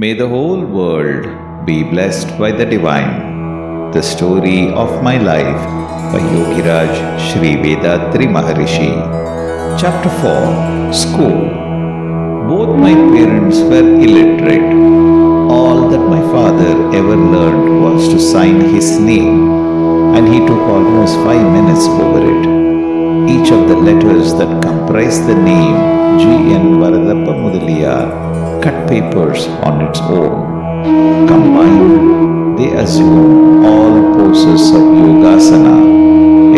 May the whole world be blessed by the divine. The story of my life by Yogiraj Sri Vethathiri Maharishi. Chapter 4 School. Both my parents were illiterate. All that my father ever learned was to sign his name, and he took almost five minutes over it. Each of the letters that comprise the name G.N. Varadappa Mudaliyar cut papers on its own. Combined, they assume all poses of Yogasana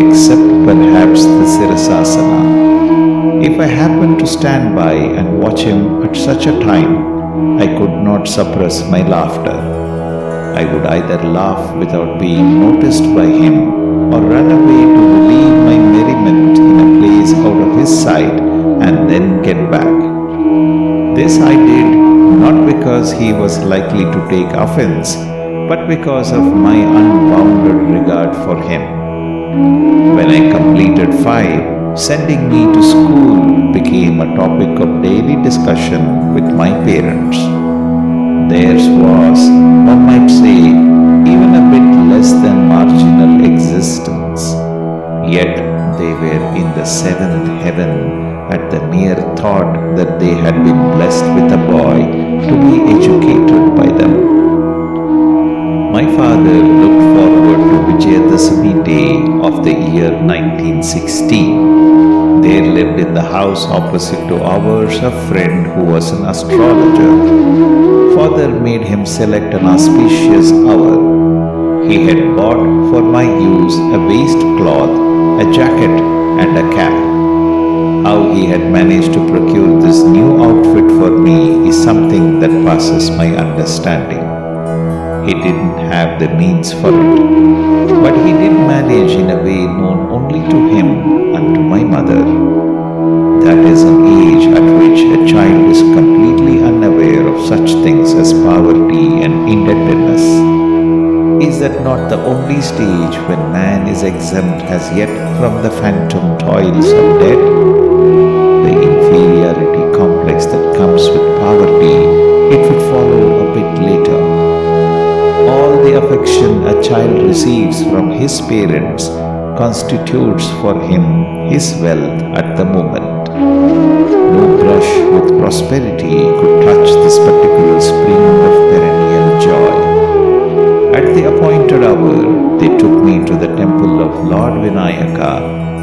except perhaps the Sirasasana. If I happened to stand by and watch him at such a time, I could not suppress my laughter. I would either laugh without being noticed by him or run away to relieve my merriment in a place out of his sight and then get back. This I did not because he was likely to take offense, but because of my unbounded regard for him. When I completed five, sending me to school became a topic of daily discussion with my parents. Theirs was, one might say, even a bit less than marginal existence. Yet they were in the seventh heaven at the mere thought that they had been blessed with a boy to be educated by them. My father looked forward to Vijayadasami Day of the year 1916. There lived in the house opposite to ours a friend who was an astrologer. Father made him select an auspicious hour. He had bought for my use a waist cloth, a jacket, and a cap. How he had managed to procure this new outfit for me is something that passes my understanding. He didn't have the means for it, but he did manage in a way known only to him and to my mother. That is an age at which a child is completely unaware of such things as poverty and indebtedness. Is that not the only stage when man is exempt as yet from the phantom toils of debt? That comes with poverty, it would follow a bit later. All the affection a child receives from his parents constitutes for him his wealth at the moment. No brush with prosperity could touch this particular spring of perennial joy. At the appointed hour, they took me to the temple of Lord Vinayaka,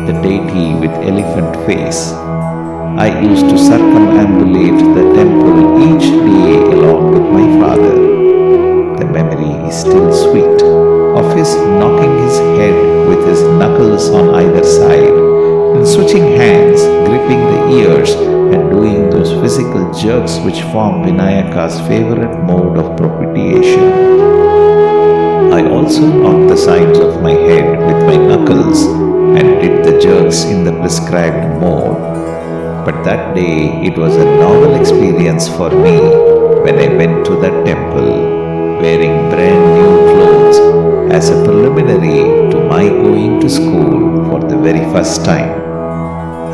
the deity with elephant face. I used to circumambulate the temple each day along with my father. The memory is still sweet of his knocking his head with his knuckles on either side and switching hands, gripping the ears, and doing those physical jerks which form Vinayaka's favorite mode of propitiation. I also knocked the sides of my head with my knuckles and did the jerks in the prescribed mode. But that day it was a novel experience for me when I went to that temple wearing brand new clothes as a preliminary to my going to school for the very first time.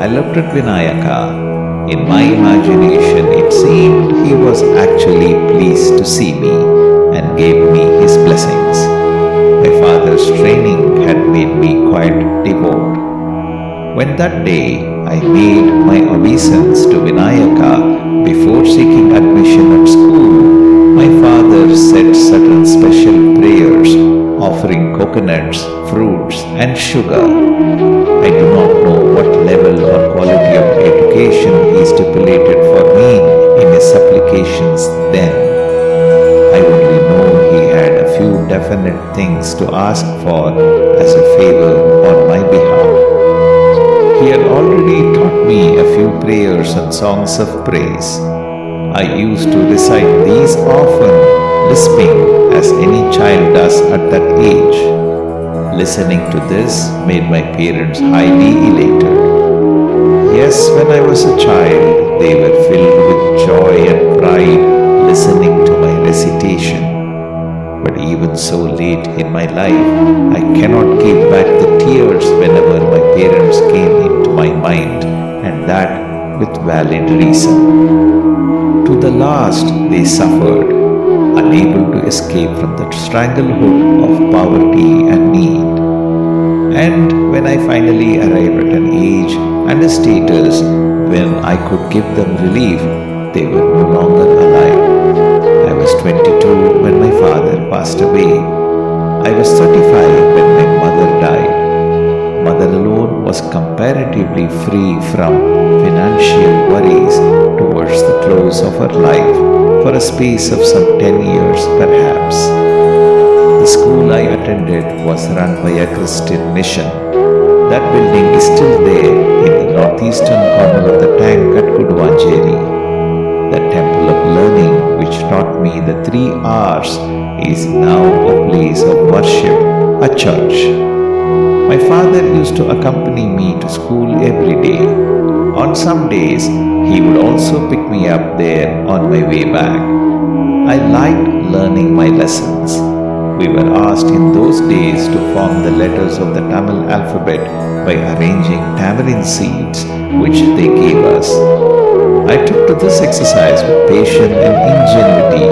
I looked at Vinayaka. In my imagination, it seemed he was actually pleased to see me and gave me his blessings. My father's training had made me quite devout. When that day I made my obeisance to Vinayaka before seeking admission at school, my father said certain special prayers offering coconuts, fruits, and sugar. I do not know what level or quality of education he stipulated for me in his supplications then. I only know he had a few definite things to ask for as a favor on my behalf. He had already taught me a few prayers and songs of praise. I used to recite these often, lisping as any child does at that age. Listening to this made my parents highly elated. Yes, when I was a child, they were filled with joy and pride listening to my recitation. But even so late in my life, I cannot keep back the tears whenever my parents came into my mind, and that with valid reason. To the last, they suffered, unable to escape from the stranglehold of poverty and need. And when I finally arrived at an age and a status when I could give them relief, they were no longer alive. I was 22 when my father passed away. I was 35 when was comparatively free from financial worries towards the close of her life for a space of some 10 years perhaps. The school I attended was run by a Christian mission. That building is still there in the northeastern corner of the tank at Kuduvanjeri. The temple of learning which taught me the three R's is now a place of worship, a church. My father used to accompany me to school every day. On some days, he would also pick me up there on my way back. I liked learning my lessons. We were asked in those days to form the letters of the Tamil alphabet by arranging tamarind seeds, which they gave us. I took to this exercise with patience and ingenuity,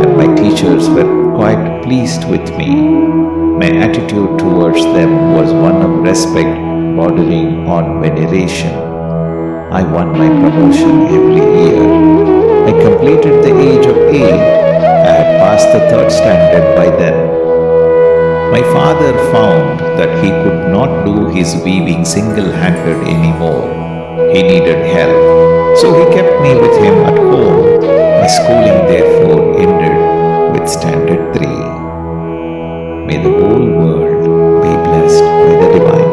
and my teachers were quite pleased with me. My attitude towards them was one of respect bordering on veneration. I won my promotion every year. I completed the age of eight. I had passed the third standard by then. My father found that he could not do his weaving single handed anymore. He needed help, so he kept me with him at home. My schooling therefore ended with standard 3. May the whole world be blessed by the divine.